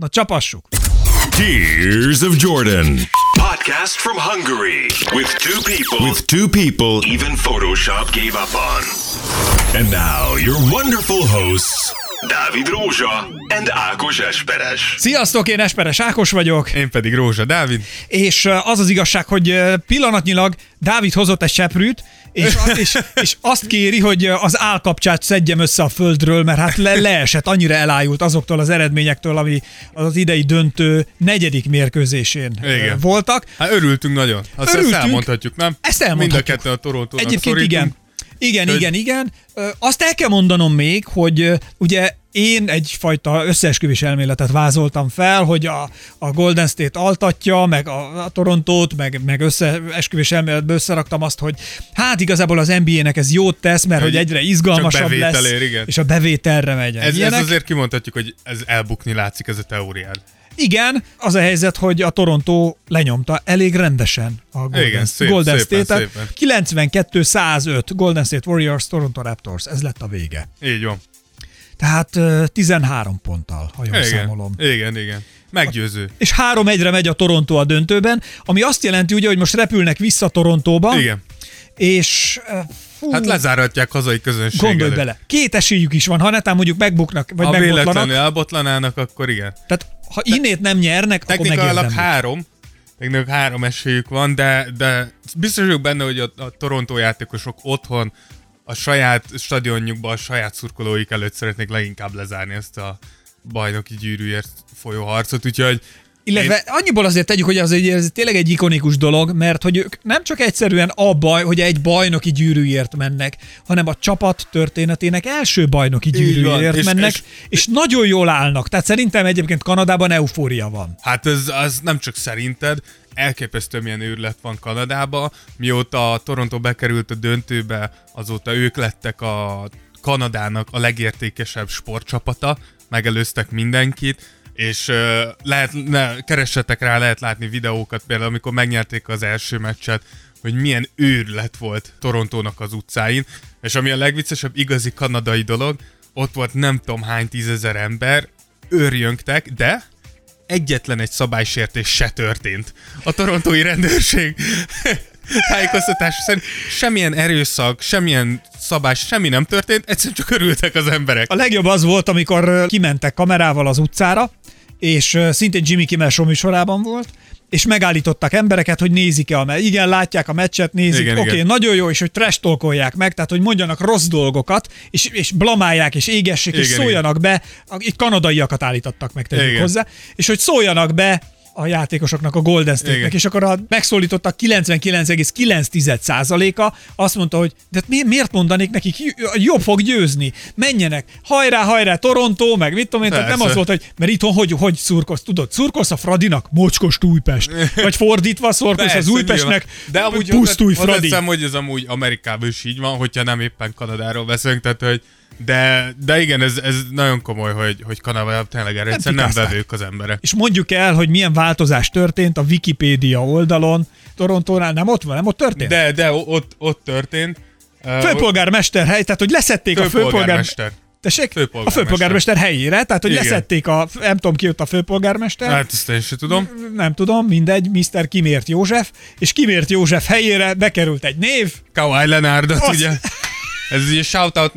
Na csapassuk! Tears of Jordan. Podcast from Hungary with two people With two people. even Photoshop gave up on. And now, your wonderful hosts, Dávid Rózsa and Ákos Esperes. Sziasztok, én Esperes Ákos vagyok, Én pedig Rózsa Dávid. és az az igazság, hogy pillanatnyilag Dávid hozott egy seprűt, és, és, és azt kéri, hogy az állkapcsát szedjem össze a földről, mert hát le, leesett, annyira elájult azoktól az eredményektől, ami az idei döntő negyedik mérkőzésén Igen. voltak. Hát örültünk nagyon. Azt, Örültünk. ezt elmondhatjuk, nem? Ezt elmondhatjuk. Mind a kettő a Torontónak Egyébként szorítunk. igen. Igen, Hogy- igen, igen. Azt el kell mondanom még, hogy ugye én egyfajta összeesküvés elméletet vázoltam fel, hogy a, a Golden State altatja, meg a, a Torontót, meg, meg összeesküvés elméletből összeraktam azt, hogy hát igazából az NBA-nek ez jót tesz, mert hogy Hogy egyre izgalmasabb lesz, bevételér, igen. és a bevételre megy. Ez, ez Ilyenek. azért kimondhatjuk, hogy ez elbukni látszik, ez a teóriád. Igen, az a helyzet, hogy a Toronto lenyomta elég rendesen a Golden, Igen, szép, Golden szépen, State-et. 92-105 Golden State Warriors, Toronto Raptors, ez lett a vége. Így van. Tehát ö, 13 ponttal, ha jól Igen, számolom. igen, igen. Meggyőző. És 3-1-re megy a Toronto a döntőben, ami azt jelenti ugye, hogy most repülnek vissza Torontóba, Igen. és fú, Hát lezárhatják hazai közönség gondolj bele. Két esélyük is van, ha netán mondjuk megbuknak, vagy Ha megbotlanak. véletlenül elbotlanának, akkor igen. Tehát ha innét nem nyernek, akkor Technikailag három, technikailag három esélyük van, de, de biztos vagyok benne, hogy a, a Toronto játékosok otthon a saját stadionjukban, a saját szurkolóik előtt szeretnék leginkább lezárni ezt a bajnoki gyűrűért folyó harcot, úgyhogy Illetve Én... annyiból azért tegyük, hogy az egy, ez tényleg egy ikonikus dolog, mert hogy ők nem csak egyszerűen a baj, hogy egy bajnoki gyűrűért mennek, hanem a csapat történetének első bajnoki van, gyűrűért és- mennek, és- és, és nagyon jól állnak. Tehát szerintem egyébként Kanadában eufória van. Hát ez az nem csak szerinted, elképesztő milyen őrület van Kanadába. Mióta a Toronto bekerült a döntőbe, azóta ők lettek a Kanadának a legértékesebb sportcsapata, megelőztek mindenkit, és lehet, ne, keressetek rá, lehet látni videókat, például amikor megnyerték az első meccset, hogy milyen őrület volt Torontónak az utcáin, és ami a legviccesebb igazi kanadai dolog, ott volt nem tudom hány tízezer ember, őrjöngtek, de egyetlen egy szabálysértés se történt. A torontói rendőrség tájékoztatás szerint semmilyen erőszak, semmilyen szabás, semmi nem történt, egyszerűen csak örültek az emberek. A legjobb az volt, amikor kimentek kamerával az utcára, és szintén Jimmy Kimmel műsorában volt, és megállítottak embereket, hogy nézik-e a meccset. Igen, látják a meccset, nézik, Igen, oké, okay, igen. nagyon jó, és hogy trash talkolják meg, tehát hogy mondjanak rossz dolgokat, és, és blamálják, és égessék, és Igen, szóljanak be, a- itt kanadaiakat állítottak meg, tegyük Igen. hozzá, és hogy szóljanak be a játékosoknak, a Golden State-nek, és akkor a megszólítottak 99,9%-a azt mondta, hogy de mi, miért mondanék nekik, jobb fog győzni, menjenek, hajrá, hajrá, Toronto, meg mit tudom én, tehát nem az volt, hogy mert itthon hogy, hogy szurkolsz, tudod, szurkolsz a Fradinak, mocskos Újpest, vagy fordítva szurkolsz az Újpestnek, de amúgy pusztulj Fradi. hozzáteszem, hogy ez amúgy Amerikában is így van, hogyha nem éppen Kanadáról beszélünk, tehát hogy de, de igen, ez, ez nagyon komoly, hogy, hogy Kanadában tényleg erre nem fikázták. vevők az emberek. És mondjuk el, hogy milyen változás történt a Wikipédia oldalon, Torontónál nem ott van, nem ott történt? De, de ott, ott történt. Főpolgármester hely, tehát hogy leszették a főpolgár... főpolgármester. Tessék? Főpolgármester. A főpolgármester helyére, tehát hogy Igen. leszették a, nem tudom ki ott a főpolgármester, Hát ezt én sem tudom. nem tudom, mindegy, Mr. Kimért József, és Kimért József helyére bekerült egy név, Kawhi Leonardot, Azt- ugye? Ez ugye shoutout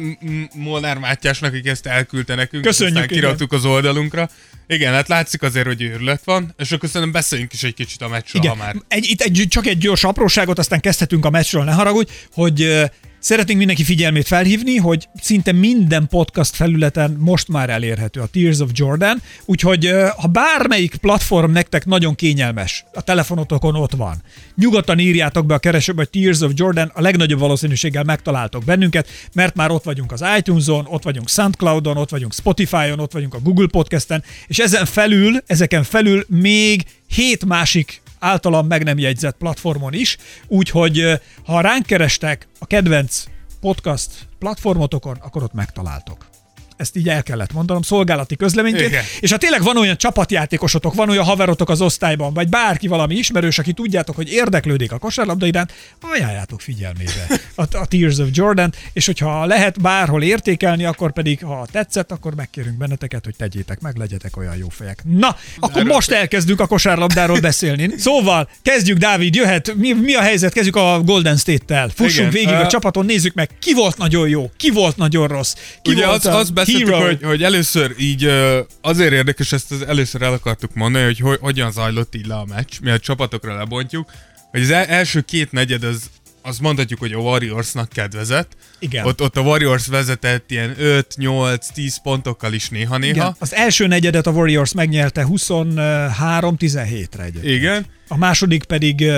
Molnár Mátyásnak, aki ezt elküldte nekünk. Köszönjük, Aztán kiraktuk az oldalunkra. Igen, hát látszik azért, hogy őrület van, és akkor szerintem beszéljünk is egy kicsit a meccsről, Igen, ha már. egy, itt egy, csak egy gyors apróságot, aztán kezdhetünk a meccsről, ne haragudj, hogy Szeretnénk mindenki figyelmét felhívni, hogy szinte minden podcast felületen most már elérhető a Tears of Jordan, úgyhogy ha bármelyik platform nektek nagyon kényelmes, a telefonotokon ott van, nyugodtan írjátok be a keresőbe, hogy Tears of Jordan, a legnagyobb valószínűséggel megtaláltok bennünket, mert már ott vagyunk az iTunes-on, ott vagyunk Soundcloud-on, ott vagyunk Spotify-on, ott vagyunk a Google Podcast-en, és ezen felül, ezeken felül még hét másik általam meg nem jegyzett platformon is, úgyhogy ha ránk kerestek a kedvenc podcast platformotokon, akkor ott megtaláltok. Ezt így el kellett mondanom, szolgálati közleményként. Igen. És ha tényleg van olyan csapatjátékosotok, van olyan haverotok az osztályban, vagy bárki valami ismerős, aki tudjátok, hogy érdeklődik a kosárlabda iránt, ajánljátok figyelmébe a, a Tears of Jordan, és hogyha lehet bárhol értékelni, akkor pedig, ha tetszett, akkor megkérünk benneteket, hogy tegyétek meg, legyetek olyan jó fejek. Na, akkor Erről- most elkezdünk a kosárlabdáról beszélni. Szóval, kezdjük, Dávid, jöhet. Mi, mi a helyzet? Kezdjük a Golden State-tel. Fussunk Igen, végig a ö- csapaton, nézzük meg, ki volt nagyon jó, ki volt nagyon rossz, ki Ugye volt az, a az beszéltük, hero. hogy, hogy először így azért érdekes, ezt az először el akartuk mondani, hogy, hogy hogyan zajlott így le a meccs, mi a csapatokra lebontjuk, hogy az el, első két negyed az, az mondhatjuk, hogy a Warriorsnak kedvezett. Igen. Ott, ott a Warriors vezetett ilyen 5-8-10 pontokkal is néha-néha. Igen. Az első negyedet a Warriors megnyerte 23-17-re egyébként. Igen. A második pedig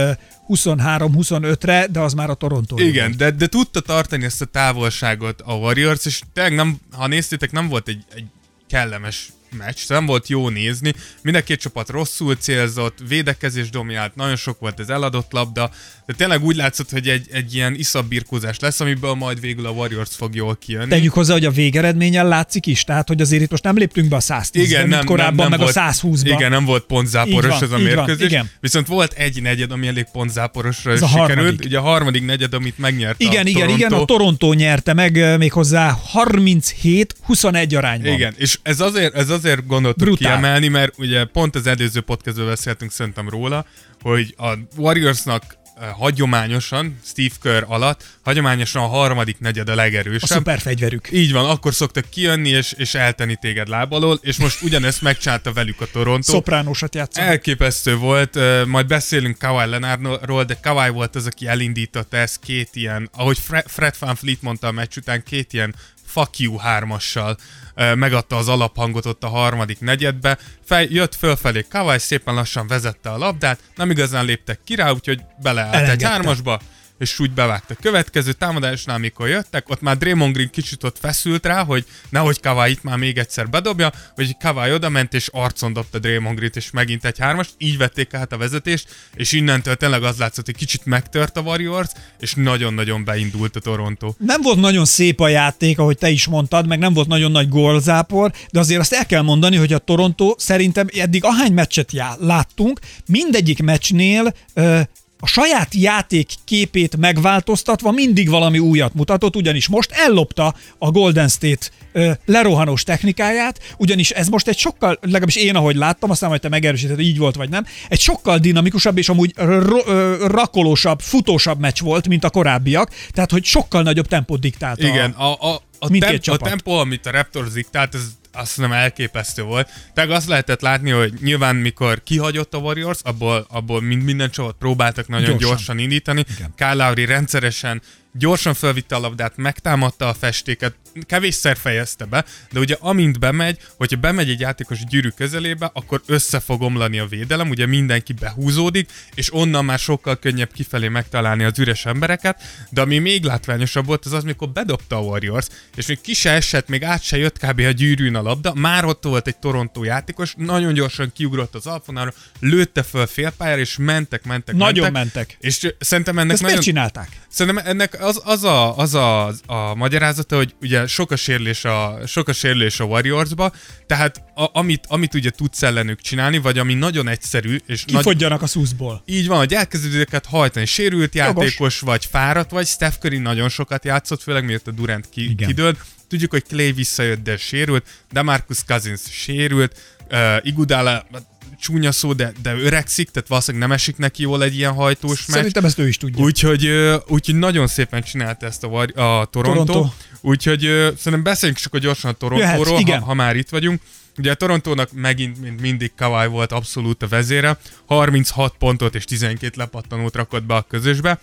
23-25-re, de az már a Toronto. Igen, de, de tudta tartani ezt a távolságot a Warriors, és tényleg nem, ha néztétek, nem volt egy, egy kellemes meccs, nem volt jó nézni. Mind a két csapat rosszul célzott, védekezés dominált, nagyon sok volt az eladott labda, de tényleg úgy látszott, hogy egy, egy ilyen iszabb birkózás lesz, amiből majd végül a Warriors fog jól kijönni. Tegyük hozzá, hogy a végeredménnyel látszik is, tehát hogy azért itt most nem léptünk be a 110 igen, nem, korábban, nem, nem meg volt, a 120-ba. Igen, nem volt pontzáporos van, ez a így van, mérkőzés. igen. Viszont volt egy negyed, ami elég pontzáporosra Ez sikerült. harmadik. Ugye a harmadik negyed, amit megnyerte Igen, a igen, Toronto. igen, a Toronto nyerte meg ö, méghozzá 37-21 arányban. Igen, és ez azért, ez azért gondoltuk Brutál. kiemelni, mert ugye pont az előző podcastből beszéltünk szerintem róla, hogy a Warriorsnak eh, hagyományosan, Steve Kerr alatt, hagyományosan a harmadik negyed a A legerősebb. szuper fegyverük. Így van, akkor szoktak kijönni és, és eltenni téged láb alól, és most ugyanezt megcsinálta velük a Toronto. Szopránósat játszott. Elképesztő volt, ö, majd beszélünk Kawhi Leonardról, de Kawhi volt az, aki elindította ezt két ilyen, ahogy Fre- Fred Van Fleet mondta a meccs után, két ilyen fuck you hármassal ö, megadta az alaphangot ott a harmadik negyedbe. Fej, jött fölfelé Kawhi, szépen lassan vezette a labdát, nem igazán léptek ki rá, úgyhogy beleállt egy Elengedte. hármasba, és úgy bevágta. Következő támadásnál, mikor jöttek, ott már Draymond Green kicsit ott feszült rá, hogy nehogy Kawhi itt már még egyszer bedobja, vagy Kawhi oda ment és arcon dobta Draymond Green-t, és megint egy hármast, így vették át a vezetést, és innentől tényleg az látszott, hogy kicsit megtört a Warriors, és nagyon-nagyon beindult a Toronto. Nem volt nagyon szép a játék, ahogy te is mondtad, meg nem volt nagyon nagy gólzápor, de azért azt el kell mondani, hogy a Toronto szerintem eddig ahány meccset já- láttunk, mindegyik meccsnél ö, a saját játék képét megváltoztatva mindig valami újat mutatott, ugyanis most ellopta a Golden State ö, lerohanós technikáját, ugyanis ez most egy sokkal, legalábbis én ahogy láttam, aztán majd te megerősíted, hogy így volt vagy nem, egy sokkal dinamikusabb és amúgy ro- ö, rakolósabb, futósabb meccs volt, mint a korábbiak, tehát hogy sokkal nagyobb tempót diktált. Igen, a, a, a, mindkét temp, a tempó, amit a Raptors diktált, ez azt nem elképesztő volt. Tehát azt lehetett látni, hogy nyilván mikor kihagyott a Warriors, abból, abból mind, minden csapat próbáltak nagyon Gyorsan. gyorsan, indítani. Igen. Kyle Lowry rendszeresen gyorsan felvitte a labdát, megtámadta a festéket, kevésszer fejezte be, de ugye amint bemegy, hogyha bemegy egy játékos gyűrű közelébe, akkor össze fog omlani a védelem, ugye mindenki behúzódik, és onnan már sokkal könnyebb kifelé megtalálni az üres embereket, de ami még látványosabb volt, az az, mikor bedobta a Warriors, és még ki se esett, még át se jött kb. a gyűrűn a labda, már ott volt egy Toronto játékos, nagyon gyorsan kiugrott az alfonára, lőtte föl félpályára, és mentek, mentek, Nagyon mentek. mentek. És szerintem ennek Ezt nagyon... csinálták? Szerintem ennek az, az, a, az a, a magyarázata, hogy ugye sok a sérülés a, sok a, sérülés a Warriorsba, tehát a, amit, amit ugye tudsz ellenük csinálni, vagy ami nagyon egyszerű, és nagy, Kifogyjanak a szuszból. így van, hogy elkezded őket hajtani. Sérült Jogos. játékos, vagy fáradt, vagy Steph Curry nagyon sokat játszott, főleg miért a Durant ki, Igen. kidőlt. Tudjuk, hogy Clay visszajött, de sérült, de Marcus Cousins sérült, uh, Igudala csúnya szó, de, de öregszik, tehát valószínűleg nem esik neki jól egy ilyen hajtós meccs. Szerintem ezt ő is tudja. Úgyhogy, úgyhogy nagyon szépen csinálta ezt a, War- a Toronto. Toronto. Úgyhogy szerintem beszéljünk csak gyorsan a Torontóról, ha, ha már itt vagyunk. Ugye a Torontónak megint, mint mindig Kawhi volt abszolút a vezére. 36 pontot és 12 lepattanót rakott be a közösbe.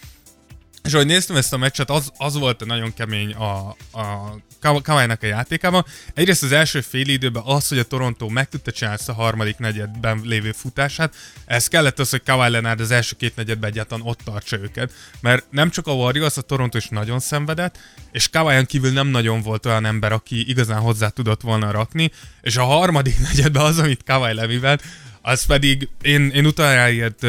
És ahogy néztem ezt a meccset, az, az volt nagyon kemény a, a Kawhi-nak a játékában. Egyrészt az első fél időben az, hogy a Toronto meg tudta csinálni ezt a harmadik negyedben lévő futását, ez kellett az, hogy Kawhi Leonard az első két negyedben egyáltalán ott tartsa őket. Mert nem csak a Warriors, a Toronto is nagyon szenvedett, és kawhi kívül nem nagyon volt olyan ember, aki igazán hozzá tudott volna rakni, és a harmadik negyedben az, amit Kawhi levivelt, az pedig én, én utoljára ilyet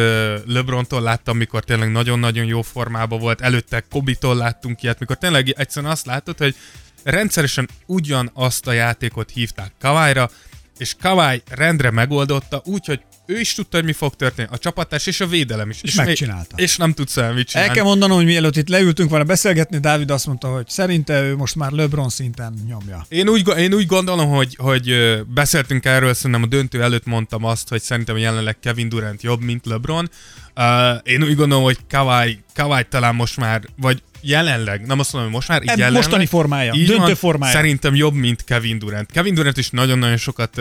LeBrontól láttam, mikor tényleg nagyon-nagyon jó formában volt, előtte Kobe-tól láttunk ilyet, mikor tényleg egyszerűen azt látod, hogy rendszeresen ugyanazt a játékot hívták Kawai-ra, és Kawai rendre megoldotta, úgyhogy ő is tudta, hogy mi fog történni, a csapatás és a védelem is. És még- megcsinálta. És nem tudsz el mit El csinálni. kell mondanom, hogy mielőtt itt leültünk volna beszélgetni, Dávid azt mondta, hogy szerinte ő most már LeBron szinten nyomja. Én úgy, én úgy gondolom, hogy, hogy beszéltünk erről, szerintem a döntő előtt mondtam azt, hogy szerintem jelenleg Kevin Durant jobb, mint LeBron. Uh, én úgy gondolom, hogy Kawhi, Kawhi talán most már, vagy jelenleg, nem azt mondom, hogy most már, így jelenleg, mostani formája, így döntő van, formája. Szerintem jobb, mint Kevin Durant. Kevin Durant is nagyon-nagyon sokat,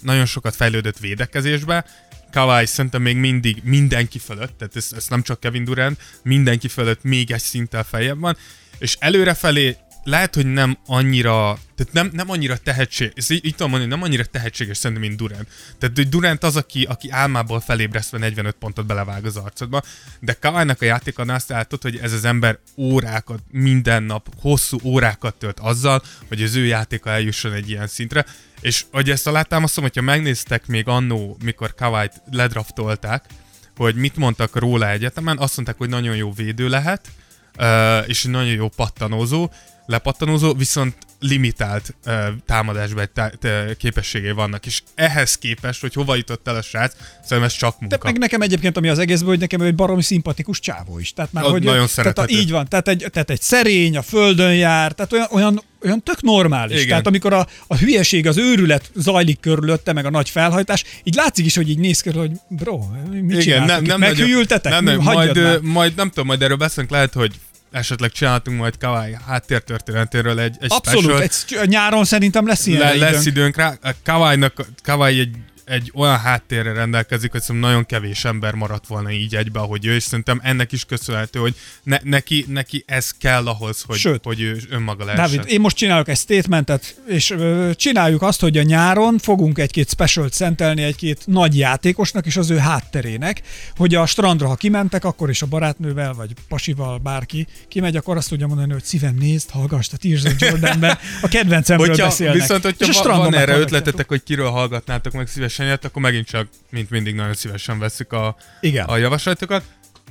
nagyon sokat fejlődött védekezésbe, Kawhi szerintem még mindig mindenki fölött, tehát ez, ez nem csak Kevin Durant, mindenki fölött még egy szinttel feljebb van, és előrefelé lehet, hogy nem annyira, tehát nem, nem annyira tehetség, ezt így, így tudom mondani, nem annyira tehetséges szerintem, mint Durant. Tehát hogy Durant az, aki, aki álmából felébresztve 45 pontot belevág az arcodba, de Kawai-nak a játékon azt látod, hogy ez az ember órákat, minden nap, hosszú órákat tölt azzal, hogy az ő játéka eljusson egy ilyen szintre, és hogy ezt alátámasztom, hogyha megnéztek még annó, mikor Kawai-t ledraftolták, hogy mit mondtak róla egyetemen, azt mondták, hogy nagyon jó védő lehet, és nagyon jó pattanózó, lepattanózó, viszont limitált uh, tá- képességei vannak, és ehhez képest, hogy hova jutott el a srác, szerintem ez csak De munka. meg nekem egyébként, ami az egészből, hogy nekem egy baromi szimpatikus csávó is. Tehát már, Ott hogy nagyon tehát a, így van, tehát egy, tehát egy szerény, a földön jár, tehát olyan, olyan, olyan tök normális. Igen. Tehát amikor a, a hülyeség, az őrület zajlik körülötte, meg a nagy felhajtás, így látszik is, hogy így néz körül, hogy bro, mit Igen, nem, nem Meghűltetek? Nem, nem, majd, majd, nem tudom, majd erről beszélünk, lehet, hogy esetleg csinálhatunk majd Kawai háttértörténetéről egy, egy Abszolút, special. egy, nyáron szerintem lesz ilyen Le, időnk. lesz időnk rá. Kawai egy, egy olyan háttérre rendelkezik, hogy szerintem nagyon kevés ember maradt volna így egybe, ahogy ő, és szerintem ennek is köszönhető, hogy ne, neki, neki ez kell ahhoz, hogy, Sőt. hogy ő önmaga lehessen. Dávid, én most csinálok egy statementet, és ö, csináljuk azt, hogy a nyáron fogunk egy-két specialt szentelni egy-két nagy játékosnak és az ő hátterének, hogy a strandra, ha kimentek, akkor is a barátnővel, vagy pasival, bárki kimegy, akkor azt tudja mondani, hogy szívem nézd, hallgass, a Tears of Jordanben a kedvencemről Hogyha, beszélnek. viszont, hogyha És a van erre ötletetek, hogy kiről hallgatnátok meg szívesen ilyet, akkor megint csak, mint mindig, nagyon szívesen veszük a, Igen. a javaslatokat.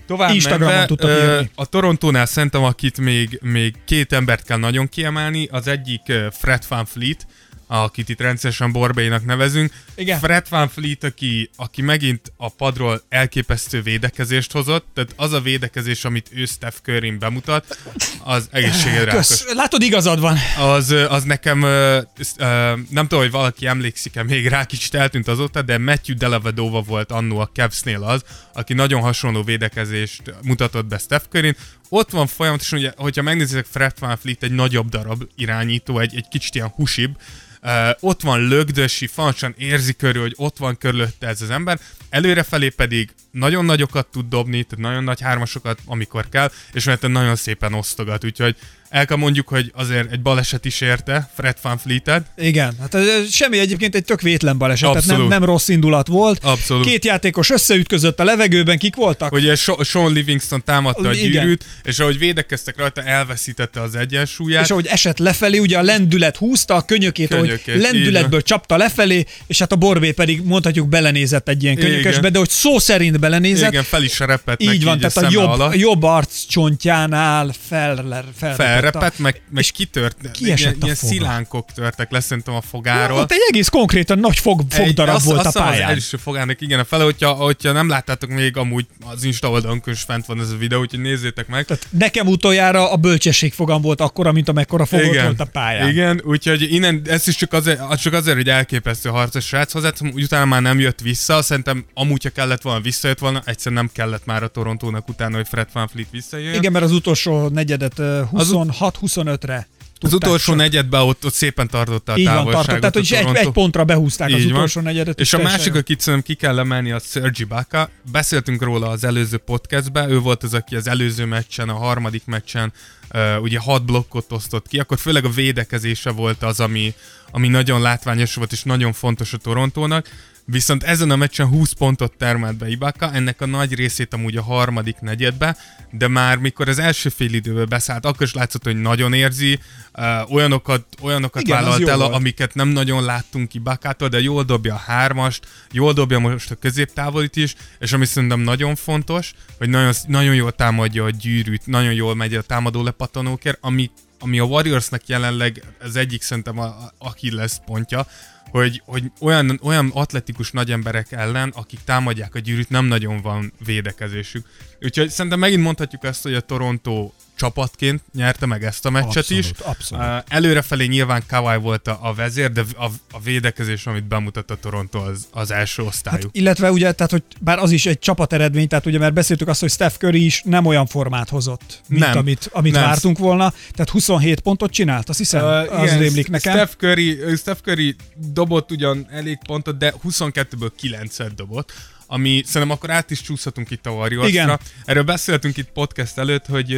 Tovább Instagramon menve, tudtak ö, a Torontónál szerintem, akit még, még két embert kell nagyon kiemelni, az egyik Fred Van Fleet, akit itt rendszeresen Borbéinak nevezünk. Igen. Fred Van Fleet, aki, aki megint a padról elképesztő védekezést hozott, tehát az a védekezés, amit ő Steph curry bemutat, az egészségedre rákos Kösz, látod, igazad van. az, az nekem, ö, ö, nem tudom, hogy valaki emlékszik-e még rá, kicsit eltűnt azóta, de Matthew Dellavedova volt annó a Cavs-nél az, aki nagyon hasonló védekezést mutatott be Steph curry Ott van folyamatosan, ugye, hogyha megnézitek Fred Van Fleet egy nagyobb darab irányító, egy, egy kicsit ilyen husibb, Uh, ott van lögdösi, fontosan érzi körül, hogy ott van körülötte ez az ember, előrefelé pedig nagyon nagyokat tud dobni, tehát nagyon nagy hármasokat, amikor kell, és mert nagyon szépen osztogat, úgyhogy el kell mondjuk, hogy azért egy baleset is érte Fred Van Fleetet. Igen, hát ez semmi egyébként egy tök vétlen baleset, tehát nem, Abszolút. nem rossz indulat volt. Abszolút. Két játékos összeütközött a levegőben, kik voltak? Ugye Sean Livingston támadta a Igen. gyűrűt, és ahogy védekeztek rajta, elveszítette az egyensúlyát. És ahogy esett lefelé, ugye a lendület húzta a könyökét, Könyökét, hogy lendületből csapta lefelé, és hát a Borbé pedig mondhatjuk belenézett egy ilyen könyökösbe, Igen. de hogy szó szerint belenézett, Igen, fel is repett így van, így tehát a szeme jobb, alatt. a jobb arccsontjánál fel, fel, Felrepett, meg, meg és kitört. kiesett ilyen, a ilyen foga. szilánkok törtek le szerintem a fogáról. Ott egy egész konkrétan nagy fog, fogdarab azt- volt azt a pályán. Az első fogának, igen, a fele, hogyha, hogyha nem láttátok még, amúgy az Insta oldalon is fent van ez a videó, úgyhogy nézzétek meg. Tehát nekem utoljára a bölcsesség fogam volt akkora, mint amekkora fogott volt a pályán. Igen, úgyhogy innen, ez is csak azért, az csak azért, hogy elképesztő harcos srác úgy utána már nem jött vissza, szerintem amúgy, ha kellett volna, visszajött volna, egyszerűen nem kellett már a Torontónak utána, hogy Fred Van Fleet visszajöjjön. Igen, mert az utolsó negyedet ö, 26-25-re az utolsó so- negyedben ott, ott szépen tartotta a Így van, távolságot. tartott. Tehát, hogy egy, egy pontra behúzták az Így van. utolsó negyedet. És a másik, akit szerintem ki kell emelni, a Sergi Baka. Beszéltünk róla az előző podcastben, ő volt az, aki az előző meccsen, a harmadik meccsen uh, ugye hat blokkot osztott ki, akkor főleg a védekezése volt az, ami, ami nagyon látványos volt, és nagyon fontos a Torontónak. Viszont ezen a meccsen 20 pontot termelt be Ibaka, ennek a nagy részét amúgy a harmadik negyedbe, de már mikor az első fél időből beszállt, akkor is látszott, hogy nagyon érzi, uh, olyanokat, olyanokat Igen, vállalt el, volt. amiket nem nagyon láttunk ki Bakától, de jól dobja a hármast, jól dobja most a középtávolit is, és ami szerintem nagyon fontos, hogy nagyon, nagyon jól támadja a gyűrűt, nagyon jól megy a támadó lepattanókért, ami ami a Warriorsnak jelenleg az egyik szerintem a, a Achilles pontja, hogy, hogy olyan, olyan atletikus nagy emberek ellen, akik támadják a gyűrűt, nem nagyon van védekezésük. Úgyhogy szerintem megint mondhatjuk azt, hogy a Toronto csapatként nyerte meg ezt a meccset Abszolút, is. abszolút. Előrefelé nyilván Kawhi volt a, vezér, de a, a védekezés, amit bemutatott a Toronto, az, az első osztályú. Hát, illetve ugye, tehát, hogy bár az is egy csapateredmény, tehát ugye, mert beszéltük azt, hogy Steph Curry is nem olyan formát hozott, mint Nem. amit, amit Nem. vártunk volna. Tehát 27 pontot csinált, azt hiszem, uh, az igen, rémlik nekem. Steph Curry, Steph Curry dobott ugyan elég pontot, de 22-ből 9-et dobott, ami szerintem akkor át is csúszhatunk itt a Warriorsra. Igen. Erről beszéltünk itt podcast előtt, hogy,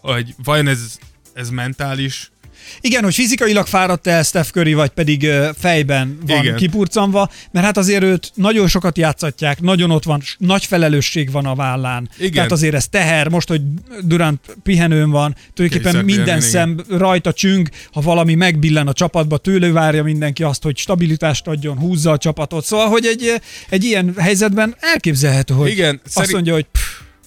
hogy vajon ez, ez mentális, Igen, hogy fizikailag fáradt el Steph Curry, vagy pedig fejben van Igen. Kipurcanva, mert hát azért őt nagyon sokat játszatják, nagyon ott van, nagy felelősség van a vállán. Igen. Tehát azért ez teher, most, hogy Durant pihenőn van, tulajdonképpen Kényszer minden pihenni, szem rajta csüng, ha valami megbillen a csapatba, tőle várja mindenki azt, hogy stabilitást adjon, húzza a csapatot. Szóval, hogy egy, egy ilyen helyzetben elképzelhető, hogy Igen, azt szerint- mondja, hogy pff,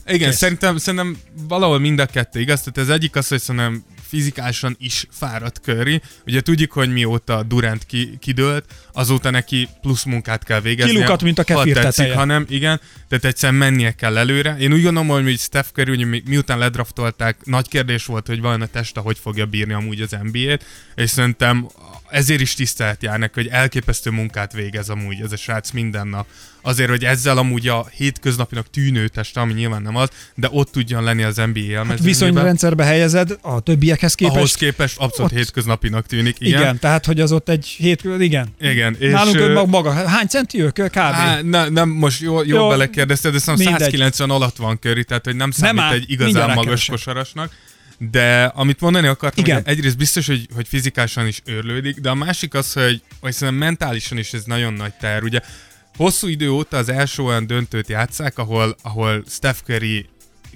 Igen, Kész. szerintem, szerintem valahol mind a kettő igaz. Tehát az egyik az, hogy szerintem fizikálisan is fáradt Curry. Ugye tudjuk, hogy mióta Durant ki, kidőlt, azóta neki plusz munkát kell végezni. Kilukadt, mint a kefir tetszik, hanem igen, tehát egyszerűen mennie kell előre. Én úgy gondolom, hogy Steph Curry, mi- miután ledraftolták, nagy kérdés volt, hogy vajon a teste hogy fogja bírni amúgy az NBA-t, és szerintem ezért is tisztelt jár neki, hogy elképesztő munkát végez amúgy ez a srác minden nap. Azért, hogy ezzel amúgy a hétköznapinak tűnő teste, ami nyilván nem az, de ott tudjon lenni az NBA hát élmezőnyében. viszonyrendszerbe helyezed a többiekhez képest. Ahhoz képest abszolút ott- hétköznapinak tűnik. igen. Igen. tehát hogy az ott egy hét, igen. Igen, és, Nálunk ő maga, hány centi ő? Kb. Á, ne, nem, most jó, jó, Jó, jó belekérdezted, de szerintem mindegy. 190 alatt van köri, tehát hogy nem számít áll, egy igazán magas kosarasnak. De amit mondani akartam, Igen. hogy egyrészt biztos, hogy, hogy fizikálisan is őrlődik, de a másik az, hogy, hogy szerintem mentálisan is ez nagyon nagy teher. Ugye hosszú idő óta az első olyan döntőt játszák, ahol, ahol Steph Curry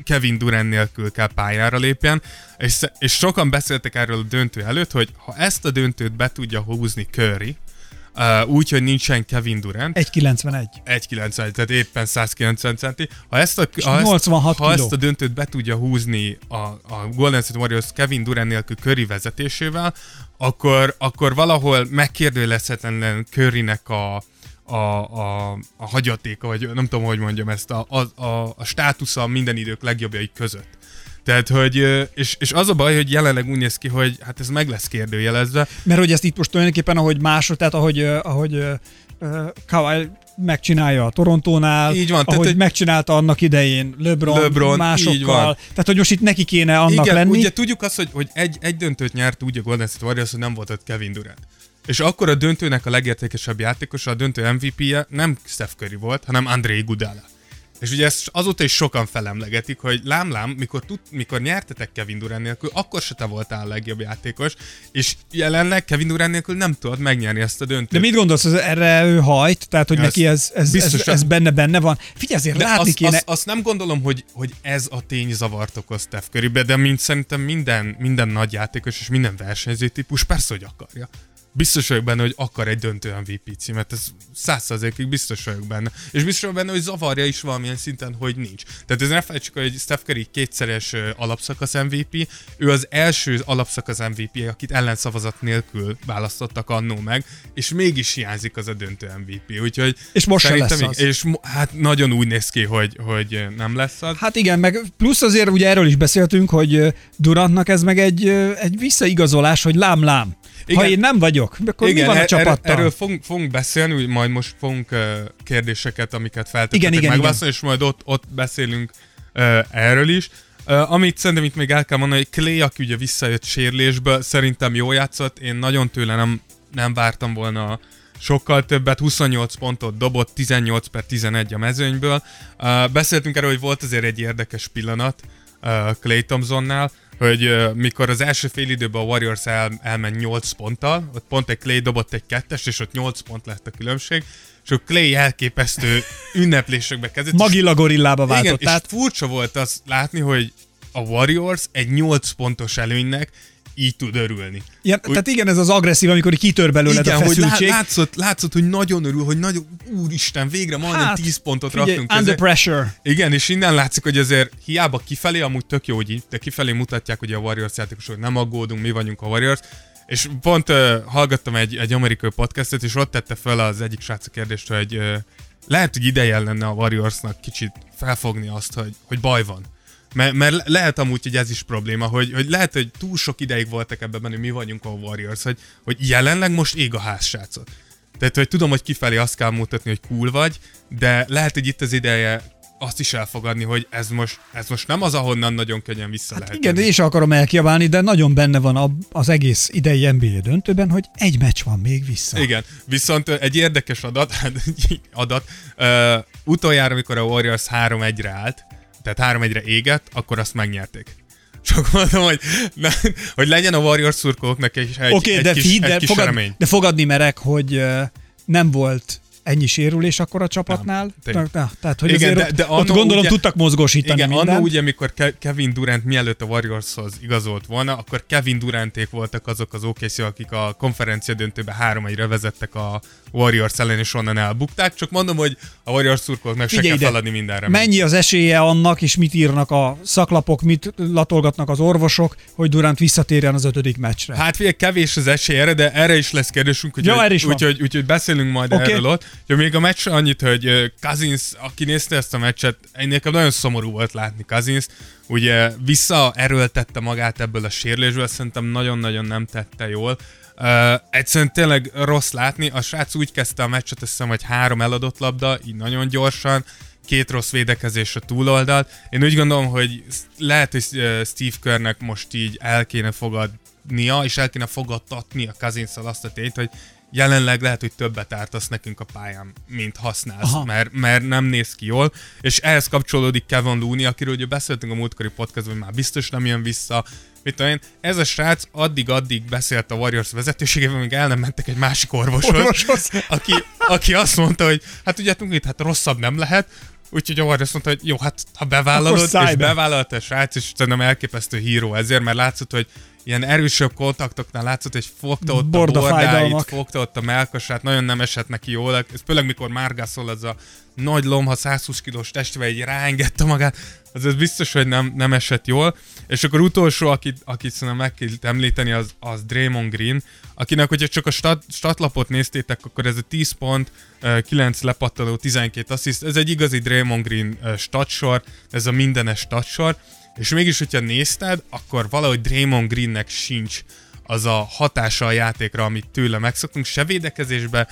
Kevin Durant nélkül kell pályára lépjen, és, és sokan beszéltek erről a döntő előtt, hogy ha ezt a döntőt be tudja húzni Curry, uh, úgy, hogy nincsen Kevin Durant, 1,91. 1,90, tehát éppen 190 centi. Ha ezt a, ha ezt, 86 ha ezt a döntőt be tudja húzni a, a Golden State Warriors Kevin Durant nélkül Curry vezetésével, akkor, akkor valahol megkérdőjelezhetetlen Currynek a, a, a, a hagyatéka, vagy nem tudom, hogy mondjam ezt, a, a, a, a státusza minden idők legjobbjai között. Tehát, hogy, és, és az a baj, hogy jelenleg úgy néz ki, hogy hát ez meg lesz kérdőjelezve. Mert hogy ezt itt most tulajdonképpen, ahogy másod, tehát ahogy, ahogy Kawhi megcsinálja a Torontónál, Így van, tehát, ahogy hogy- megcsinálta annak idején LeBron, LeBron, másokkal. így van. Tehát, hogy most itt neki kéne annak Igen, lenni. ugye tudjuk azt, hogy, hogy egy, egy döntőt nyert úgy a Golden State Warriors, hogy nem volt ott Kevin Durant. És akkor a döntőnek a legértékesebb játékosa, a döntő MVP-je nem Steph Curry volt, hanem Andrei Gudala. És ugye ezt azóta is sokan felemlegetik, hogy lám-lám, mikor, tud, mikor nyertetek Kevin Durant nélkül, akkor se te voltál a legjobb játékos, és jelenleg Kevin Durant nélkül nem tudod megnyerni ezt a döntőt. De mit gondolsz, hogy erre ő hajt? Tehát, hogy Ez neki ez, ez, ez, biztosan. ez benne benne van? Figyelj, azért De látni azt, kéne... azt, azt nem gondolom, hogy, hogy ez a tény zavart okoz Steph Currybe, de mint szerintem minden, minden nagy játékos és minden versenyző típus persze, hogy akarja. Biztos vagyok benne, hogy akar egy döntő MVP címet, ez százszerzékig biztos vagyok benne. És biztos vagyok benne, hogy zavarja is valamilyen szinten, hogy nincs. Tehát ez ne felejtsük, hogy Steph Curry kétszeres alapszakasz MVP, ő az első alapszakasz MVP, akit ellenszavazat nélkül választottak annó meg, és mégis hiányzik az a döntő MVP. Úgyhogy És most se szerintem lesz az. És hát nagyon úgy néz ki, hogy, hogy nem lesz az. Hát igen, meg plusz azért ugye erről is beszéltünk, hogy Durantnak ez meg egy, egy visszaigazolás, hogy lám-lám. Ha Igen. én nem vagyok, akkor mi van a er- csapattal? erről fogunk, fogunk beszélni, úgy majd most fogunk uh, kérdéseket, amiket feltettetek Igen, igen, megválaszolni, és majd ott, ott beszélünk uh, erről is. Uh, amit szerintem itt még el kell mondani, hogy Clay, aki ugye visszajött sérülésből, szerintem jól játszott, én nagyon tőle nem, nem vártam volna sokkal többet, 28 pontot dobott, 18 per 11 a mezőnyből. Uh, beszéltünk erről, hogy volt azért egy érdekes pillanat uh, Clay Thompsonnál, hogy uh, mikor az első fél időben a Warriors el, elment 8 ponttal, ott pont egy Clay dobott egy kettest, és ott 8 pont lett a különbség, és akkor Clay elképesztő ünneplésekbe kezdett. Magilla gorillába igen, váltott és furcsa volt az látni, hogy a Warriors egy 8 pontos előnynek így tud örülni. Ilyen, Úgy- tehát igen, ez az agresszív, amikor kitör belőled Igen, a hogy lá- feszültség. látszott, látszott, hogy nagyon örül, hogy nagyon, úristen, végre majdnem hát, 10 pontot figyelj, raktunk under közé. pressure. Igen, és innen látszik, hogy azért hiába kifelé, amúgy tök jó, hogy így, de kifelé mutatják, hogy a Warriors játékosok hogy nem aggódunk, mi vagyunk a Warriors. És pont uh, hallgattam egy, egy amerikai podcastet, és ott tette fel az egyik srác a kérdést, hogy uh, lehet, hogy ideje lenne a Warriorsnak kicsit felfogni azt, hogy, hogy baj van. Mert, mert lehet amúgy, hogy ez is probléma, hogy, hogy lehet, hogy túl sok ideig voltak ebben hogy mi vagyunk a Warriors, hogy, hogy jelenleg most ég a ház, srácok. Tehát, hogy tudom, hogy kifelé azt kell mutatni, hogy cool vagy, de lehet, hogy itt az ideje azt is elfogadni, hogy ez most, ez most nem az, ahonnan nagyon könnyen vissza hát lehet. Igen, én sem akarom elkiabálni, de nagyon benne van a- az egész idei NBA döntőben, hogy egy meccs van még vissza. Igen, viszont egy érdekes adat, hát, adat uh, utoljára, amikor a Warriors 3-1-re állt, tehát 3-1-re égett, akkor azt megnyerték. Csak mondom, hogy, ne, hogy legyen a Warriors szurkolóknak egy, egy, Oké, egy de, kis, fi, egy de, kis fogad, remény. de fogadni merek, hogy nem volt ennyi sérülés akkor a csapatnál. Nem. Na, tehát, hogy Igen, de- ott, de ott annó gondolom ugye- tudtak mozgósítani Igen, mindent. annó ugye, amikor Ke- Kevin Durant mielőtt a Warriorshoz igazolt volna, akkor Kevin Duranték voltak azok az okc akik a konferencia döntőbe 3 1 vezettek a Warriors ellen, és onnan elbukták. Csak mondom, hogy a Warriors szurkolóknak se kell ide, feladni mindenre. Mennyi az esélye annak, és mit írnak a szaklapok, mit latolgatnak az orvosok, hogy Durant visszatérjen az ötödik meccsre? Hát figyelj, kevés az esély erre, de erre is lesz kérdésünk, úgyhogy, Ja, erre is van. úgyhogy, úgyhogy beszélünk majd okay. erről ott. Ja, még a meccsre annyit, hogy Cousins, aki nézte ezt a meccset, nekem nagyon szomorú volt látni Cousins, ugye visszaerőltette magát ebből a sérülésből, szerintem nagyon-nagyon nem tette jól. Uh, egyszerűen tényleg rossz látni, a srác úgy kezdte a meccset, azt hiszem, hogy három eladott labda, így nagyon gyorsan, két rossz védekezés a túloldalt. Én úgy gondolom, hogy lehet, hogy Steve Kerrnek most így el kéne fogadnia, és el kéne fogadtatni a cousins azt a tényt, hogy jelenleg lehet, hogy többet ártasz nekünk a pályán, mint használsz, Aha. mert, mert nem néz ki jól, és ehhez kapcsolódik Kevin Looney, akiről ugye beszéltünk a múltkori podcastban, hogy már biztos nem jön vissza, mit tudom én, ez a srác addig-addig beszélt a Warriors vezetőségével, míg el nem mentek egy másik orvoshoz, Orvoshoz. aki, aki azt mondta, hogy hát tudjátok mit, hát rosszabb nem lehet, Úgyhogy a Warriors mondta, hogy jó, hát ha bevállalod, és be. bevállalta a srác, és szerintem elképesztő híró ezért, mert látszott, hogy ilyen erősebb kontaktoknál látszott, hogy fogta ott a Bordafájdalmak. bordáit, fogta ott a melkasát, nagyon nem esett neki jól, ez főleg mikor Márgászol az a nagy lomha 120 kilós testve így ráengedte magát, az ez biztos, hogy nem, nem esett jól. És akkor utolsó, akit, akit szerintem meg kell említeni, az, az Draymond Green, akinek, hogyha csak a stat, statlapot néztétek, akkor ez a 10 pont, ö, 9 lepattanó, 12 assziszt, ez egy igazi Draymond Green statsor, ez a mindenes statsor, és mégis, hogyha nézted, akkor valahogy Draymond Greennek sincs az a hatása a játékra, amit tőle megszoktunk, se védekezésbe,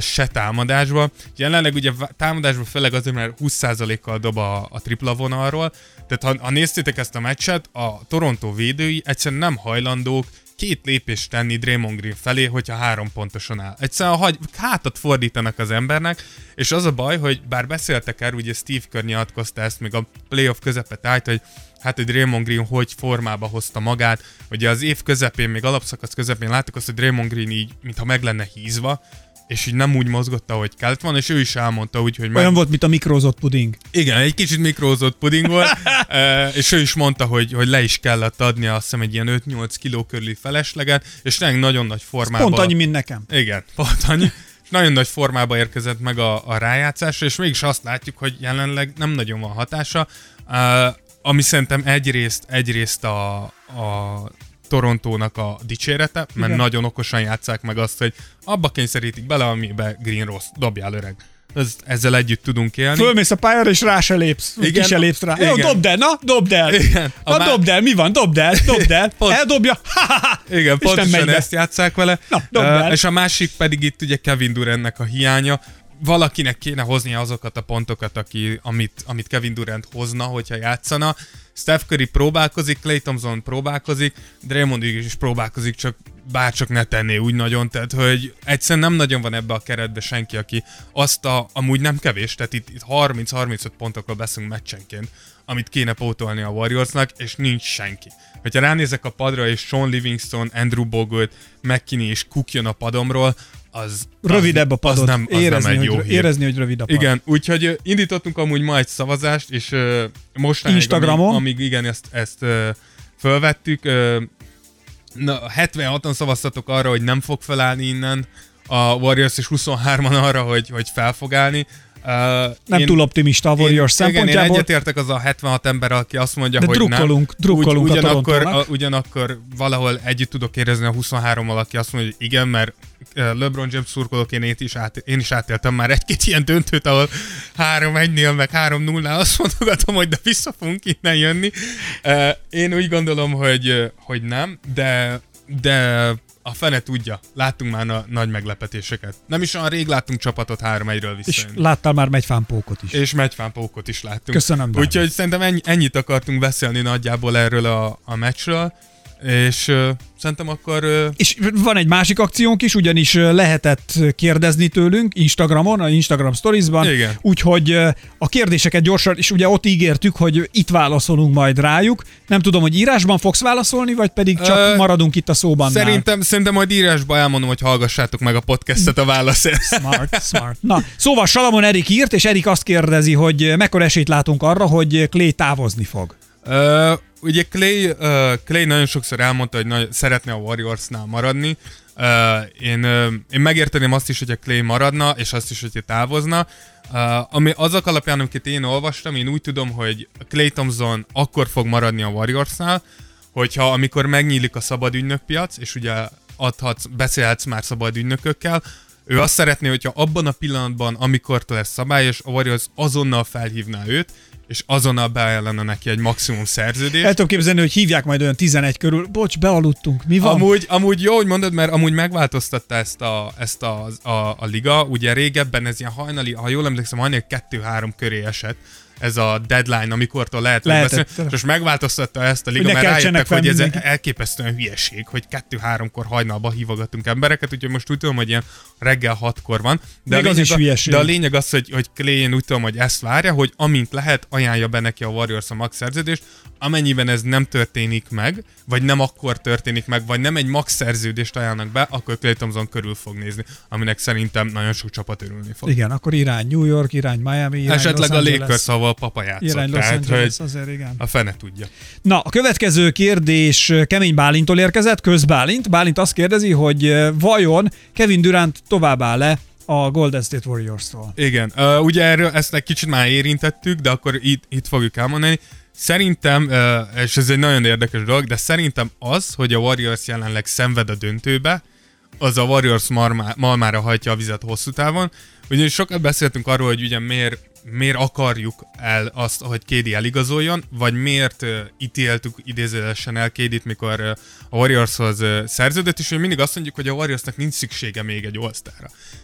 se támadásba. Jelenleg ugye támadásban főleg azért, mert 20%-kal dob a, a tripla vonalról, tehát ha, ha néztétek ezt a meccset, a Toronto védői egyszerűen nem hajlandók két lépést tenni Draymond Green felé, hogyha három pontosan áll. Egyszerűen hagy, hátat fordítanak az embernek, és az a baj, hogy bár beszéltek erről, ugye Steve Kerr nyilatkozta ezt még a playoff közepet állt, hogy hát, hogy Draymond Green hogy formába hozta magát. Ugye az év közepén, még alapszakasz közepén láttuk azt, hogy Draymond Green így, mintha meg lenne hízva, és így nem úgy mozgott, ahogy kellett volna, és ő is elmondta úgy, hogy meg, Olyan volt, mint a mikrózott puding. igen, egy kicsit mikrózott puding volt, eh, és ő is mondta, hogy, hogy le is kellett adnia azt hiszem egy ilyen 5-8 kiló körüli felesleget, és tényleg nagyon nagy formában. Pont annyi, mint nekem. Igen, pont annyi. Nagyon nagy formába érkezett meg a, a rájátszásra, és mégis azt látjuk, hogy jelenleg nem nagyon van hatása, uh, ami szerintem egyrészt, egyrészt a, a Torontónak a dicsérete, mert Igen. Nagyon okosan játszák meg azt, hogy abba kényszerítik bele, amibe Green Rose, dobjál öreg. Ez, ezzel együtt tudunk élni. Fölmész a pályára, és rá se lépsz. Igen, ki se lépsz rá. Jó, igen. dobd el, na, dobd el. Igen. Na, má- dobd el, mi van, dobd el, dobd el. Pont- Eldobja. Ha, ha, ha. Igen, pontosan ezt játszák vele. Na, dobd el. és a másik pedig itt ugye Kevin Durantnek a hiánya. Valakinek kéne hoznia azokat a pontokat, aki, amit, amit Kevin Durant hozna, hogyha játszana. Steph Curry próbálkozik, Clay Thompson próbálkozik, Draymond is próbálkozik, csak bárcsak ne tenné úgy nagyon, tehát hogy egyszerűen nem nagyon van ebbe a keretbe senki, aki azt a, amúgy nem kevés, tehát itt, itt 30-35 pontokról beszélünk meccsenként, amit kéne pótolni a Warriorsnak, és nincs senki. Hogyha ránézek a padra, és Sean Livingston, Andrew Bogut, McKinney és Cook jön a padomról, az... Rövidebb a az, padod. Az nem, az érezni, nem egy jó hogy, hír. érezni, hogy rövid a pad. Igen, úgyhogy indítottunk amúgy ma egy szavazást, és uh, mostanáig, Instagramon. amíg, amíg igen, ezt, ezt uh, fölvettük, uh, Na, 76-an szavaztatok arra, hogy nem fog felállni innen a Warriors, és 23-an arra, hogy, hogy fel fog állni. Uh, Nem én, túl optimista a Warriors én, szempontjából. Igen, én egyetértek az a 76 ember, aki azt mondja, De hogy drukkolunk, nem. drukkolunk Ugy, a ugyanakkor, a, ugyanakkor valahol együtt tudok érezni a 23-mal, aki azt mondja, hogy igen, mert LeBron James szurkolók, én, is át, én is átéltem már egy-két ilyen döntőt, ahol 3-1-nél, meg 3-0-nál azt mondogatom, hogy de vissza fogunk innen jönni. Én úgy gondolom, hogy, hogy nem, de, de a fene tudja. Láttunk már na- nagy meglepetéseket. Nem is olyan rég láttunk csapatot 3-1-ről És visszajönni. láttál már megyfánpókot is. És megyfánpókot is láttunk. Köszönöm. Úgyhogy szerintem ennyi, ennyit akartunk beszélni nagyjából erről a, a meccsről, és uh, szerintem akkor uh, És van egy másik akciónk is, ugyanis lehetett kérdezni tőlünk Instagramon, a Instagram Stories-ban, Igen. úgyhogy ö, a kérdéseket gyorsan, és ugye ott ígértük, hogy itt válaszolunk majd rájuk. Nem tudom, hogy írásban fogsz válaszolni, vagy pedig csak Ö, maradunk itt a szóban. szerintem, szerintem majd írásba elmondom, hogy hallgassátok meg a podcastet a válaszért. Smart, smart. Na, szóval Salamon Erik írt, és Erik azt kérdezi, hogy mekkora esélyt látunk arra, hogy Clay távozni fog. Uh, ugye Clay, uh, Clay nagyon sokszor elmondta, hogy nagy, szeretne a Warriorsnál maradni. Uh, én, uh, én megérteném azt is, hogy a Clay maradna, és azt is, hogy távozna. Uh, ami azok alapján, amiket én olvastam, én úgy tudom, hogy Clay Thompson akkor fog maradni a Warriorsnál, hogyha amikor megnyílik a szabad ügynökpiac, és ugye adhatsz, beszélhetsz már szabad ügynökökkel, ő azt szeretné, hogyha abban a pillanatban, amikor lesz szabályos, a Warriors azonnal felhívná őt, és azonnal beállana neki egy maximum szerződést. El tudom képzelni, hogy hívják majd olyan 11 körül. Bocs, bealudtunk. Mi van? Amúgy, amúgy jó, hogy mondod, mert amúgy megváltoztatta ezt a, ezt a, a, a liga. Ugye régebben ez ilyen hajnali, ha jól emlékszem, hajnali 2-3 köré esett ez a deadline, amikortól lehet Lehetett. beszélni, és most megváltoztatta ezt a liga, Hogy mert rájöttek, hogy ez mindenki. elképesztően hülyeség, hogy 2-3-kor hajnalba hívogatunk embereket, úgyhogy most úgy tudom, hogy ilyen reggel 6-kor van. De Még a az lényeg, is hülyeség. De a lényeg az, hogy, hogy Clay, úgy tudom, hogy ezt várja, hogy amint lehet, ajánlja be neki a Warriors a max szerződést, amennyiben ez nem történik meg, vagy nem akkor történik meg, vagy nem egy max szerződést ajánlnak be, akkor Clay Thompson körül fog nézni, aminek szerintem nagyon sok csapat örülni fog. Igen, akkor irány New York, irány Miami, irány Esetleg Los a. Lakers, ahol papa játszott. Irány Los Tehát, Angeles, hogy azért igen. a fene tudja. Na, a következő kérdés Kemény Bálintól érkezett, közbálint. Bálint azt kérdezi, hogy vajon Kevin Durant továbbáll-e a Golden State Warriors-tól? Igen, uh, ugye erről ezt egy kicsit már érintettük, de akkor itt, itt fogjuk elmondani. Szerintem, uh, és ez egy nagyon érdekes dolog, de szerintem az, hogy a Warriors jelenleg szenved a döntőbe, az a Warriors malmára hajtja a vizet hosszú távon. Ugyanis sokat beszéltünk arról, hogy ugye miért, miért akarjuk el azt, hogy KD eligazoljon, vagy miért uh, ítéltük idézőjelesen el KD-t, mikor uh, a Warriorshoz uh, szerződött, és hogy mindig azt mondjuk, hogy a Warriorsnak nincs szüksége még egy all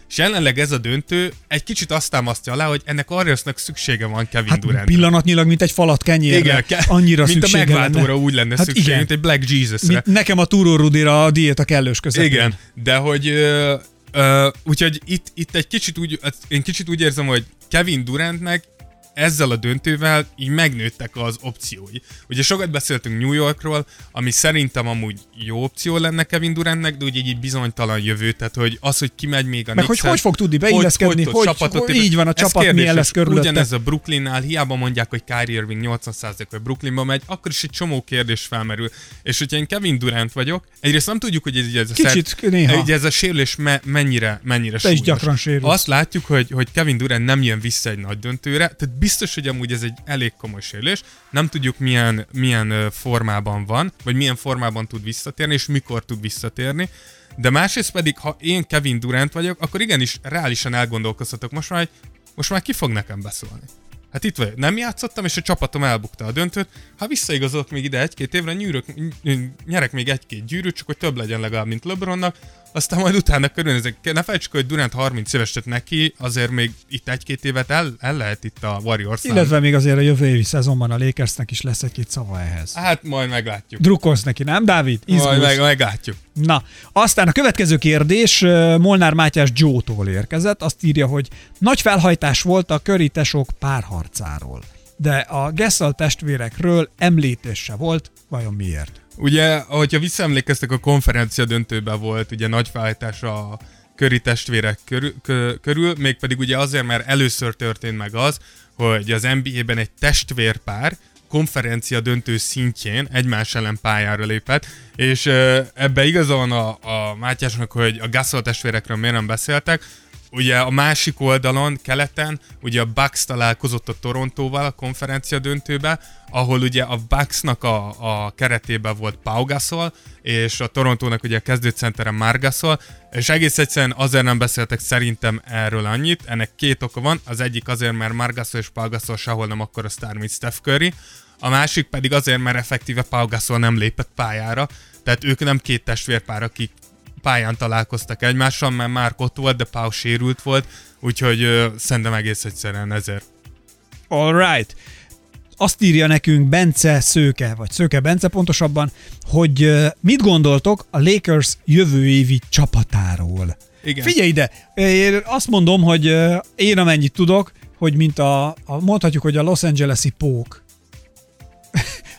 És jelenleg ez a döntő egy kicsit azt támasztja alá, hogy ennek a Warriorsnak szüksége van Kevin Hát Durant. pillanatnyilag, mint egy falat kenyérre. Igen, ke- Annyira mint a megváltóra lenne. úgy lenne Hát szükség, igen. mint egy Black Jesus-re. Mint nekem a Túró Rudira a diéta kellős közepén. Igen, de hogy ö, ö, úgyhogy itt, itt egy kicsit úgy, én kicsit úgy érzem, hogy Kevin Durantnek ezzel a döntővel így megnőttek az opciói. Ugye sokat beszéltünk New Yorkról, ami szerintem amúgy jó opció lenne Kevin Durantnek, de ugye egy bizonytalan jövő, tehát hogy az, hogy kimegy még a Meg hogy hogy fog tudni beilleszkedni, tud hogy- csapatot hogy így van, a csapat milyen kérdéses. lesz körülötte. Ugyanez a Brooklynnál, hiába mondják, hogy Kyrie Irving 80% hogy Brooklynba megy, akkor is egy csomó kérdés felmerül. És hogyha én Kevin Durant vagyok, egyrészt nem tudjuk, hogy ez, ez a Kicsit néha. Ugye ez a sérülés me- mennyire, mennyire Te is súlyos. gyakran sérülsz. Azt látjuk, hogy, hogy Kevin Durant nem jön vissza egy nagy döntőre, tehát biztos, hogy amúgy ez egy elég komoly sérülés. Nem tudjuk milyen, milyen formában van, vagy milyen formában tud visszatérni, és mikor tud visszatérni. De másrészt pedig, ha én Kevin Durant vagyok, akkor igenis reálisan elgondolkozhatok most már, hogy most már ki fog nekem beszólni. Hát itt vagyok, nem játszottam, és a csapatom elbukta a döntőt. Ha visszaigazolok még ide egy-két évre, nyűrök, ny- nyerek még egy-két gyűrűt, csak hogy több legyen legalább, mint LeBronnak, aztán majd utána körülnézek. Ne felejtsük, hogy Durant 30 éves tett neki, azért még itt egy-két évet el, el lehet itt a warriors Illetve még azért a jövő évi szezonban a Lakersnek is lesz egy-két szava ehhez. Hát majd meglátjuk. Drukkolsz neki, nem, Dávid? Majd Izgulsz. meg, meglátjuk. Na, aztán a következő kérdés Molnár Mátyás Joe-tól érkezett. Azt írja, hogy nagy felhajtás volt a Curry tesók párharcáról. De a Gessel testvérekről említés se volt, vajon miért? Ugye, ahogyha visszaemlékeztek, a konferencia döntőben volt ugye nagy felállítás a köri testvérek körül, kö, körül, mégpedig ugye azért, mert először történt meg az, hogy az NBA-ben egy testvérpár konferencia döntő szintjén egymás ellen pályára lépett, és ebbe igazolna a, a Mátyásnak, hogy a Gasol testvérekről miért nem beszéltek, Ugye a másik oldalon, keleten, ugye a Bucks találkozott a Torontóval a konferencia döntőbe, ahol ugye a Bucksnak a, a keretében volt Pau Gasol, és a Torontónak ugye a kezdőcentere Mar Gasol, és egész egyszerűen azért nem beszéltek szerintem erről annyit, ennek két oka van, az egyik azért, mert Mar Gasol és Pau Gasol sehol nem akkor a sztár, mint Steph Curry, a másik pedig azért, mert effektíve Pau Gasol nem lépett pályára, tehát ők nem két testvérpár, akik pályán találkoztak egymással, mert már ott volt, de Pau sérült volt, úgyhogy ö, szerintem egész egyszerűen ezért. All right. Azt írja nekünk Bence Szőke, vagy Szőke Bence pontosabban, hogy ö, mit gondoltok a Lakers jövő évi csapatáról. Igen. Figyelj ide, én azt mondom, hogy ö, én amennyit tudok, hogy mint a, a mondhatjuk, hogy a Los Angeles-i pók.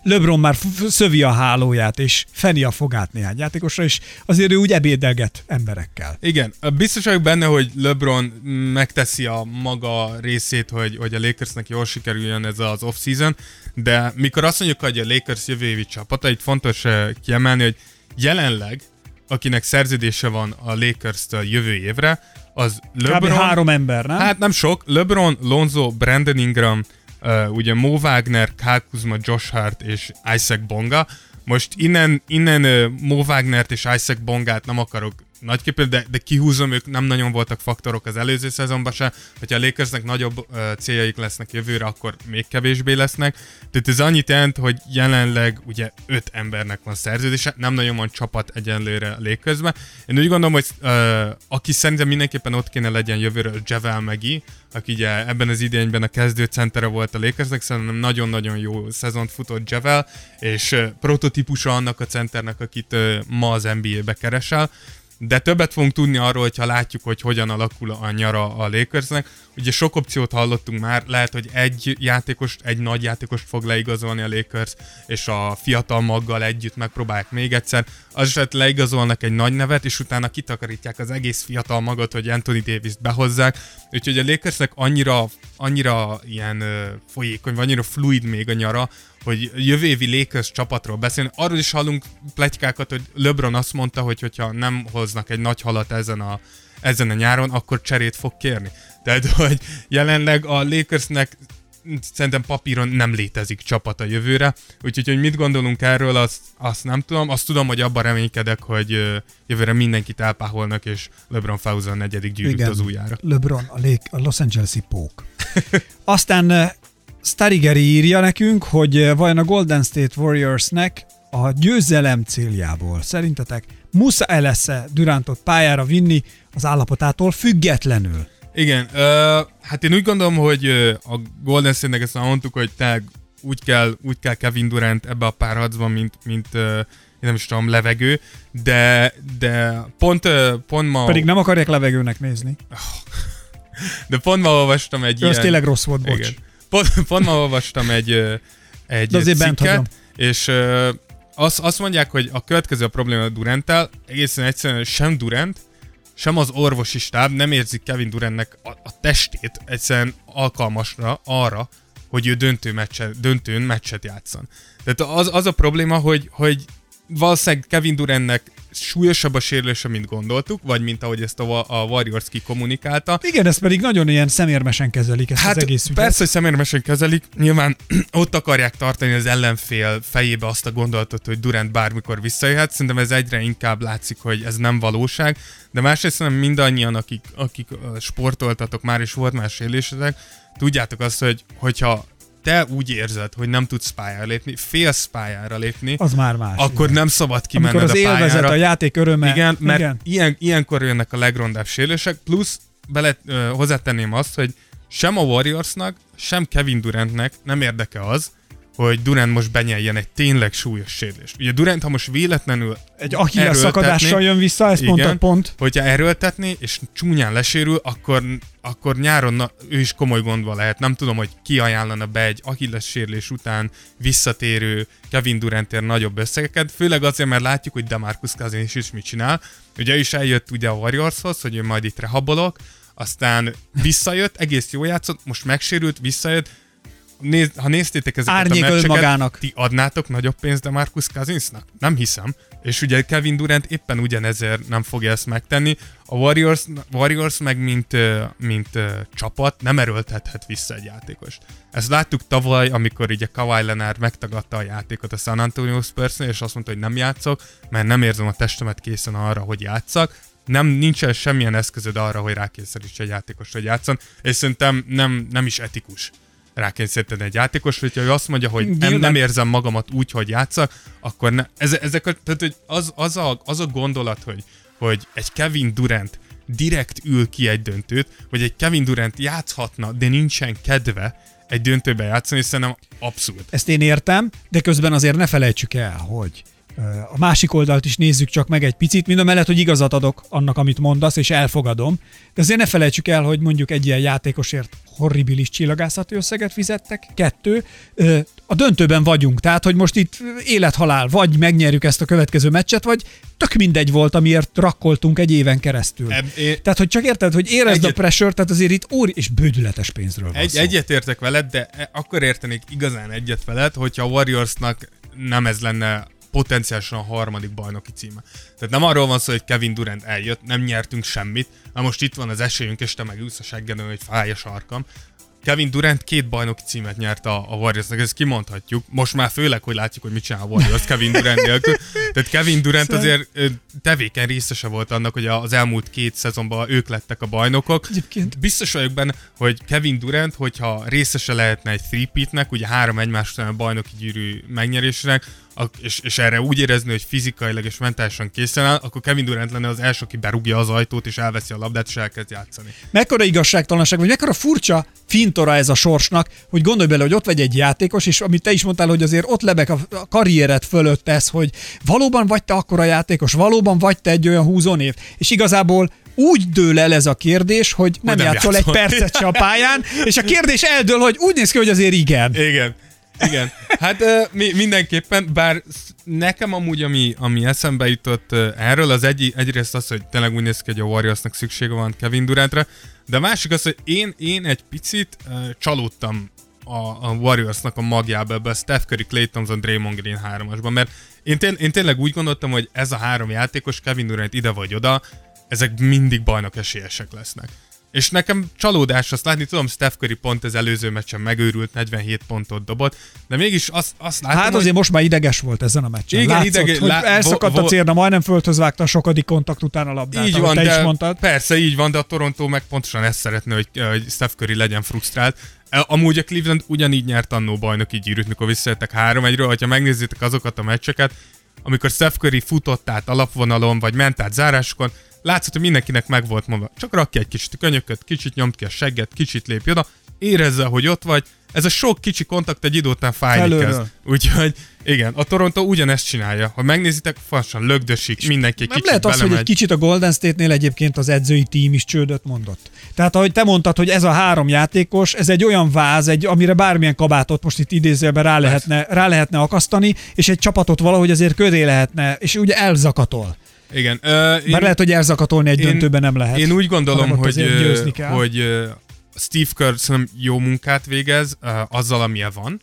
LeBron már szövi a hálóját, és feni a fogát néhány játékosra, és azért ő úgy ebédelget emberekkel. Igen, biztos vagyok benne, hogy LeBron megteszi a maga részét, hogy, hogy a Lakersnek jól sikerüljön ez az off-season, de mikor azt mondjuk, hogy a Lakers jövő évi csapata, itt fontos eh, kiemelni, hogy jelenleg, akinek szerződése van a Lakers-től jövő évre, az Kb. LeBron, három ember, nem? Hát nem sok. LeBron, Lonzo, Brandon Ingram, uh, ugye Mo Wagner, Kyle Kuzma, Josh Hart és Isaac Bonga. Most innen, innen uh, Mo Wagnert és Isaac Bongát nem akarok nagyképpen, de, de kihúzom, ők nem nagyon voltak faktorok az előző szezonban se. Hogyha a Lakersnek nagyobb uh, céljaik lesznek jövőre, akkor még kevésbé lesznek. Tehát ez annyit jelent, hogy jelenleg ugye öt embernek van szerződése, nem nagyon van csapat egyenlőre a Lakersbe. Én úgy gondolom, hogy uh, aki szerintem mindenképpen ott kéne legyen jövőre, Javel Megi, aki ugye ebben az idényben a kezdő centere volt a Lakersnek, szerintem nagyon-nagyon jó szezont futott Javel, és uh, prototípusa annak a centernek, akit uh, ma az NBA-be keresel de többet fogunk tudni arról, hogyha látjuk, hogy hogyan alakul a nyara a Lakersnek. Ugye sok opciót hallottunk már, lehet, hogy egy játékost, egy nagy játékost fog leigazolni a Lakers, és a fiatal maggal együtt megpróbálják még egyszer. Az eset leigazolnak egy nagy nevet, és utána kitakarítják az egész fiatal magot, hogy Anthony Davis-t behozzák. Úgyhogy a Lakersnek annyira, annyira ilyen folyékony, vagy annyira fluid még a nyara, hogy jövő évi Lakers csapatról beszélni. Arról is hallunk pletykákat, hogy LeBron azt mondta, hogy hogyha nem hoznak egy nagy halat ezen a, ezen a nyáron, akkor cserét fog kérni. Tehát, hogy jelenleg a Lakersnek szerintem papíron nem létezik csapat a jövőre, úgyhogy hogy mit gondolunk erről, azt, azt nem tudom. Azt tudom, hogy abban reménykedek, hogy jövőre mindenkit elpáholnak, és LeBron a negyedik gyűrűt az ujjára. LeBron, a, Lake, a Los Angeles-i pók. Aztán Starigeri írja nekünk, hogy uh, vajon a Golden State Warriorsnek a győzelem céljából szerintetek muszáj lesz-e Durantot pályára vinni az állapotától függetlenül? Igen, ö, hát én úgy gondolom, hogy a Golden State-nek ezt mondtuk, hogy te úgy kell, úgy kell Kevin Durant ebbe a párharcban, mint, mint én nem is tudom, levegő, de, de pont, ö, pont ma... Pedig nem akarják levegőnek nézni. De pont ma olvastam egy az ilyen... tényleg rossz volt, bocs. Igen. Pont, pont ma olvastam egy, egy De azért bent hagyom. cikket, és ö, azt, azt mondják, hogy a következő a probléma a Duranttel, egészen egyszerűen sem Durant, sem az orvosi stáb nem érzik Kevin Durantnek a, a testét egyszerűen alkalmasra arra, hogy ő döntő meccse, döntőn meccset játszon. Tehát az, az a probléma, hogy, hogy valószínűleg Kevin Durantnek súlyosabb a sérülése, mint gondoltuk, vagy mint ahogy ezt a, a Warriors kikommunikálta. Igen, ezt pedig nagyon ilyen szemérmesen kezelik ezt Hát az egész ügyet. persze, hogy szemérmesen kezelik, nyilván ott akarják tartani az ellenfél fejébe azt a gondolatot, hogy Durant bármikor visszajöhet. Szerintem ez egyre inkább látszik, hogy ez nem valóság, de másrészt szerintem mindannyian, akik, akik sportoltatok már, és volt más sérülésetek, tudjátok azt, hogy hogyha te úgy érzed, hogy nem tudsz pályára lépni, félsz pályára lépni, Az már más. akkor igen. nem szabad kimenned Amikor az a pályára. élvezet, a játék öröme. Igen, mert igen. Ilyen, ilyenkor jönnek a legrondább sérülések, plusz bele, ö, hozzátenném azt, hogy sem a Warriorsnak, sem Kevin Durantnek nem érdeke az, hogy Durant most benyeljen egy tényleg súlyos sérülést. Ugye Durant, ha most véletlenül Egy erőltetné- szakadással jön vissza, ezt Igen. mondtad pont. hogyha erőltetné, és csúnyán lesérül, akkor, akkor nyáron na, ő is komoly gondba lehet. Nem tudom, hogy ki ajánlana be egy Achilles sérülés után visszatérő Kevin Durantért nagyobb összegeket, főleg azért, mert látjuk, hogy Demarcus Cousins is mit csinál. Ugye ő is eljött ugye a Warriorshoz, hogy ő majd itt rehabolok, aztán visszajött, egész jó játszott, most megsérült, visszajött, néz, ha néztétek ezeket Árnyék a meccseket, ti adnátok nagyobb pénzt de Marcus Cousinsnak? Nem hiszem. És ugye Kevin Durant éppen ugyanezért nem fogja ezt megtenni. A Warriors, Warriors meg mint, mint csapat nem erőltethet vissza egy játékost. Ezt láttuk tavaly, amikor ugye Kawhi Leonard megtagadta a játékot a San Antonio spurs és azt mondta, hogy nem játszok, mert nem érzem a testemet készen arra, hogy játszak. Nem, nincsen semmilyen eszközöd arra, hogy rákényszeríts egy játékost, hogy játszon, és szerintem nem, nem is etikus rákényszeríteni egy játékos, hogyha ő azt mondja, hogy nem, nem érzem magamat úgy, hogy játszak, akkor ne, ez, ezek a, tehát, hogy az, az, a, az a gondolat, hogy, hogy egy Kevin Durant direkt ül ki egy döntőt, vagy egy Kevin Durant játszhatna, de nincsen kedve egy döntőbe játszani, szerintem abszurd. Ezt én értem, de közben azért ne felejtsük el, hogy a másik oldalt is nézzük csak meg egy picit, mind a mellett, hogy igazat adok annak, amit mondasz, és elfogadom. De azért ne felejtsük el, hogy mondjuk egy ilyen játékosért horribilis csillagászati összeget fizettek. Kettő, a döntőben vagyunk, tehát hogy most itt élethalál, vagy megnyerjük ezt a következő meccset, vagy tök mindegy volt, amiért rakkoltunk egy éven keresztül. Eb- én- Tehát, hogy csak érted, hogy érezd Egyet- a pressure, tehát azért itt óri és bődületes pénzről van Egy, szó. egyet értek veled, de e- akkor értenék igazán egyet veled, hogyha a Warriorsnak nem ez lenne potenciálisan a harmadik bajnoki címe. Tehát nem arról van szó, hogy Kevin Durant eljött, nem nyertünk semmit, na most itt van az esélyünk, és te meg ülsz a seggedön, hogy fáj a sarkam. Kevin Durant két bajnoki címet nyert a, a Warriorsnak, ezt kimondhatjuk. Most már főleg, hogy látjuk, hogy mit csinál a Warriors Kevin Durant nélkül. Tehát Kevin Durant azért ö, tevéken részese volt annak, hogy az elmúlt két szezonban ők lettek a bajnokok. Egyébként- Biztos vagyok benne, hogy Kevin Durant, hogyha részese lehetne egy three-peatnek, ugye három egymás után a bajnoki gyűrű megnyerésnek, és, és erre úgy érezni, hogy fizikailag és mentálisan készen áll, akkor Kevin Durant lenne az első, aki berúgja az ajtót, és elveszi a labdát, és elkezd játszani. mekkora igazságtalanság, vagy mekkora furcsa fintora ez a sorsnak, hogy gondolj bele, hogy ott vagy egy játékos, és amit te is mondtál, hogy azért ott lebeg a karriered fölött ez, hogy valóban vagy te akkora játékos, valóban vagy te egy olyan húzónév, és igazából úgy dől el ez a kérdés, hogy nem, nem játszol egy játszol. percet se a pályán, és a kérdés eldől, hogy úgy néz ki, hogy azért igen. Igen. Igen. Hát mi, mindenképpen, bár nekem amúgy, ami, ami eszembe jutott erről, az egy, egyrészt az, hogy tényleg úgy néz ki, hogy a Warriorsnak szüksége van Kevin Durantre, de a másik az, hogy én, én egy picit csalódtam a, a Warriorsnak a magjába ebbe a Steph Curry, Clay Thompson, Draymond Green hármasban, mert én, tény, én tényleg úgy gondoltam, hogy ez a három játékos, Kevin Durant ide vagy oda, ezek mindig bajnok esélyesek lesznek. És nekem csalódás azt látni, tudom, Steph Curry pont az előző meccsen megőrült, 47 pontot dobott, de mégis azt, azt látom, Hát azért most már ideges volt ezen a meccsen. Igen, Látszott, idege- hogy lá- elszakadt vo- a cérna, majdnem földhöz vágta a sokadik kontakt után a labdát, így van, te de is mondtad. persze így van, de a Toronto meg pontosan ezt szeretne, hogy, hogy Steph Curry legyen frusztrált. E, Amúgy a Cleveland ugyanígy nyert annó bajnoki gyűrűt, mikor visszajöttek 3 1 hogyha megnézzétek azokat a meccseket, amikor Steph Curry futott át alapvonalon, vagy ment át zárásokon, látszott, hogy mindenkinek meg volt mondva. Csak rakj egy kicsit könyököt, kicsit nyomd ki a segget, kicsit lépj oda, érezze, hogy ott vagy. Ez a sok kicsi kontakt egy idő után fájni Felülről. kezd. Úgyhogy igen, a Toronto ugyanezt csinálja. Ha megnézitek, fassan lögdösik, mindenki Nem kicsit lehet az, hogy egy kicsit a Golden State-nél egyébként az edzői tím is csődöt mondott. Tehát ahogy te mondtad, hogy ez a három játékos, ez egy olyan váz, egy, amire bármilyen kabátot most itt idézőben rá lehetne, rá lehetne akasztani, és egy csapatot valahogy azért köré lehetne, és ugye elzakatol. Igen. Én, Bár lehet, hogy elzakatolni egy én- döntőben nem lehet. Én úgy gondolom, hogy, hogy Steve Kerr szerintem jó munkát végez ö, azzal, amilyen van.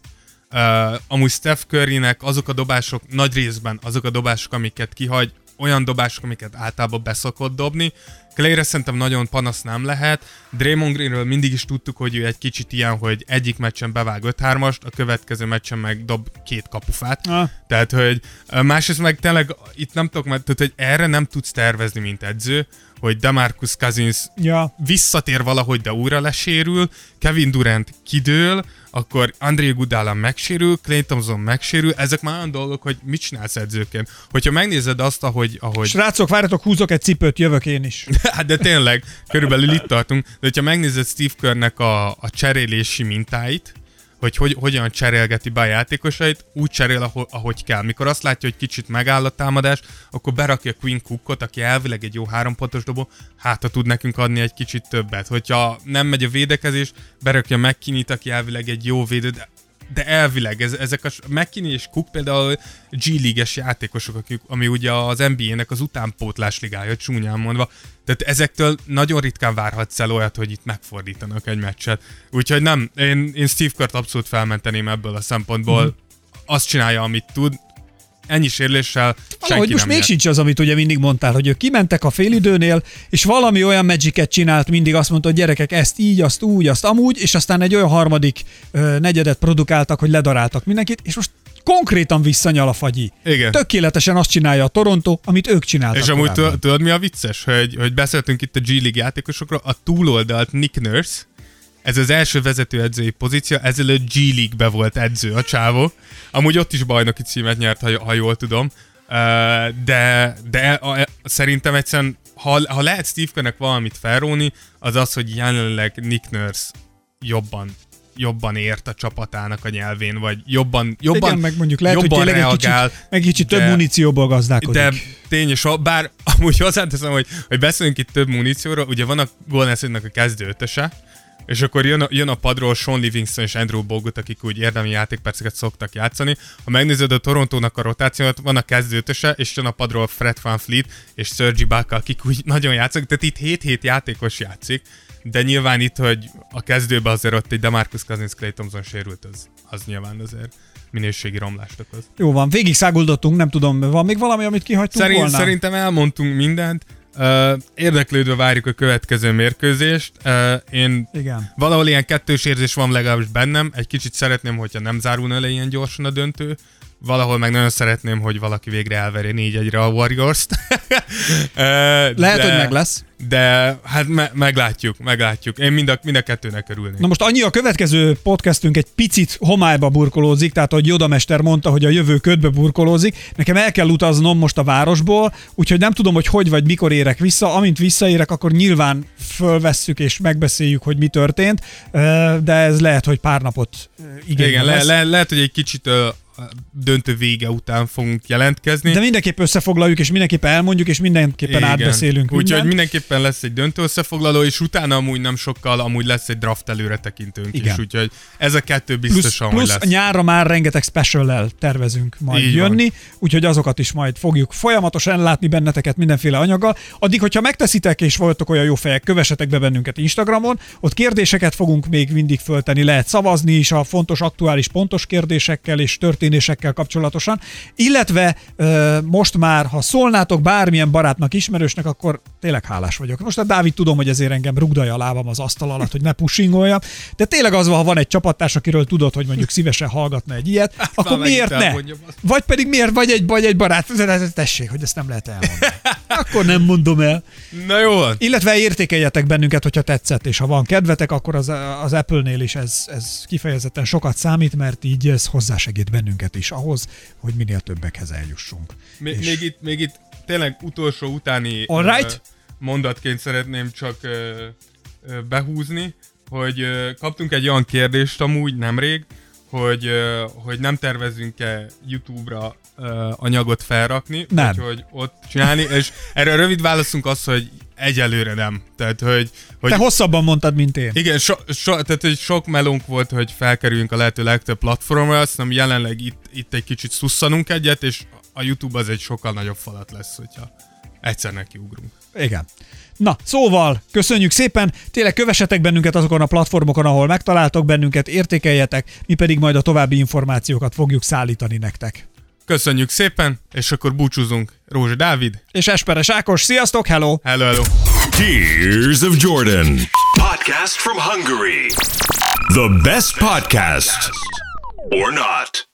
Uh, amúgy Steph Currynek azok a dobások, nagy részben azok a dobások, amiket kihagy, olyan dobások, amiket általában beszokott dobni. Clayre szerintem nagyon panasz nem lehet. Draymond Greenről mindig is tudtuk, hogy ő egy kicsit ilyen, hogy egyik meccsen bevág 5-3-ast, a következő meccsen meg dob két kapufát. Ah. Tehát, hogy másrészt meg tényleg itt nem tudok, mert tehát, hogy erre nem tudsz tervezni, mint edző, hogy Demarcus Cousins Ja, visszatér valahogy, de újra lesérül, Kevin Durant kidől, akkor André Gudala megsérül, Clay Thompson megsérül, ezek már olyan dolgok, hogy mit csinálsz edzőként. Hogyha megnézed azt, ahogy, ahogy srácok, várjatok, húzok egy cipőt, jövök én is. Hát de tényleg, körülbelül itt tartunk. De hogyha megnézed Steve Kerrnek a, a cserélési mintáit, hogy, hogy hogyan cserélgeti be a játékosait, úgy cserél, ahogy, ahogy kell. Mikor azt látja, hogy kicsit megáll a támadás, akkor berakja Queen Cookot, aki elvileg egy jó hárompontos dobó, hát ha tud nekünk adni egy kicsit többet. Hogyha nem megy a védekezés, berakja McKinney-t, aki elvileg egy jó védő, de de elvileg ez, ezek a McKinney és Cook például G League-es játékosok, akik, ami ugye az NBA-nek az utánpótlás ligája, csúnyán mondva. Tehát ezektől nagyon ritkán várhatsz el olyat, hogy itt megfordítanak egy meccset. Úgyhogy nem, én, én Steve Kurt abszolút felmenteném ebből a szempontból. Mm. Azt csinálja, amit tud, ennyi sérüléssel hogy most még sincs az, amit ugye mindig mondtál, hogy ők kimentek a félidőnél, és valami olyan magic csinált, mindig azt mondta, hogy gyerekek, ezt így, azt úgy, azt amúgy, és aztán egy olyan harmadik ö, negyedet produkáltak, hogy ledaráltak mindenkit, és most konkrétan visszanyal a fagyi. Igen. Tökéletesen azt csinálja a Toronto, amit ők csináltak. És amúgy tudod, mi a vicces? Hogy, hogy beszéltünk itt a G League játékosokról, a túloldalt Nick Nurse, ez az első vezetőedzői pozíció, ezelőtt G League-be volt edző a csávó. Amúgy ott is bajnoki címet nyert, ha, ha jól tudom. De, de a, a, szerintem egyszerűen, ha, ha lehet Steve valamit felróni, az az, hogy jelenleg Nick Nurse jobban jobban ért a csapatának a nyelvén, vagy jobban, jobban Igen, meg mondjuk lehet, jobban hogy reagál, egy kicsit, meg kicsit több munícióból gazdálkodik. De tény, és bár amúgy hozzáteszem, hogy, hogy beszélünk itt több munícióról, ugye van a Golden State-nek a kezdő ötöse, és akkor jön a, jön a padról Sean Livingston és Andrew Bogut, akik úgy érdemi játékperceket szoktak játszani. Ha megnézed a Torontónak a rotációt, van a kezdőtöse, és jön a padról Fred Van Fleet és Sergi Baka, akik úgy nagyon játszanak, tehát itt 7-7 játékos játszik, de nyilván itt, hogy a kezdőben azért ott egy Demarcus Cousins, Clay Thompson sérült, az, az nyilván azért minőségi romlást okoz. Jó van, végig száguldottunk, nem tudom, van még valami, amit kihagytunk Szerint, volna? Szerintem elmondtunk mindent. Érdeklődve várjuk a következő mérkőzést. Én Igen. valahol ilyen kettős érzés van legalábbis bennem. Egy kicsit szeretném, hogyha nem zárulna le ilyen gyorsan a döntő. Valahol meg nagyon szeretném, hogy valaki végre elverje 4-1-re a Warriors-t. Lehet, de... hogy meg lesz de hát me- meglátjuk, meglátjuk. Én mind a, mind a kettőnek örülnék. Na most annyi a következő podcastünk egy picit homályba burkolózik, tehát ahogy Joda Mester mondta, hogy a jövő ködbe burkolózik. Nekem el kell utaznom most a városból, úgyhogy nem tudom, hogy hogy vagy mikor érek vissza. Amint visszaérek, akkor nyilván fölvesszük és megbeszéljük, hogy mi történt, de ez lehet, hogy pár napot igényel. Igen, le- le- lehet, hogy egy kicsit döntő vége után fogunk jelentkezni. De mindenképp összefoglaljuk, és mindenképp elmondjuk, és mindenképpen Igen. átbeszélünk. Úgyhogy mindenképpen lesz egy döntő összefoglaló, és utána amúgy nem sokkal, amúgy lesz egy draft előre tekintőnk Igen. is, úgyhogy ez a kettő biztosan, plusz, plusz lesz. nyárra már rengeteg special tervezünk majd Így jönni, van. úgyhogy azokat is majd fogjuk folyamatosan látni benneteket mindenféle anyaggal. Addig, hogyha megteszitek, és voltok olyan jó fejek, kövessetek be bennünket Instagramon, ott kérdéseket fogunk még mindig föltenni, lehet szavazni is a fontos, aktuális, pontos kérdésekkel és történetekkel történésekkel kapcsolatosan, illetve most már, ha szólnátok bármilyen barátnak, ismerősnek, akkor tényleg hálás vagyok. Most a Dávid tudom, hogy ezért engem rugdalja a lábam az asztal alatt, hogy ne pushingolja, de tényleg az van, ha van egy csapattárs, akiről tudod, hogy mondjuk szívesen hallgatna egy ilyet, hát, akkor miért ne? Vagy pedig miért, vagy egy, vagy egy barát, tessék, hogy ezt nem lehet elmondani. Akkor nem mondom el. Na jó. Illetve értékeljetek bennünket, hogyha tetszett, és ha van kedvetek, akkor az, az Apple-nél is ez, ez kifejezetten sokat számít, mert így ez hozzásegít bennünket bennünket is ahhoz, hogy minél többekhez eljussunk. Még, és... még, itt, még itt tényleg utolsó utáni right. mondatként szeretném csak behúzni, hogy kaptunk egy olyan kérdést amúgy nemrég, hogy, hogy nem tervezünk-e YouTube-ra anyagot felrakni, nem. hogy ott csinálni, és erre a rövid válaszunk az, hogy egyelőre nem. Tehát, hogy, hogy... Te hosszabban mondtad, mint én. Igen, so, so, tehát, hogy sok melónk volt, hogy felkerüljünk a lehető legtöbb platformra, azt nem jelenleg itt, itt egy kicsit szusszanunk egyet, és a YouTube az egy sokkal nagyobb falat lesz, hogyha egyszer nekiugrunk. Igen. Na, szóval, köszönjük szépen, tényleg kövessetek bennünket azokon a platformokon, ahol megtaláltok bennünket, értékeljetek, mi pedig majd a további információkat fogjuk szállítani nektek. Köszönjük szépen, és akkor búcsúzunk. Rózsa Dávid. És Esperes Ákos. Sziasztok, hello! Hello, hello. Tears of Jordan. Podcast from Hungary. The best podcast. Or not.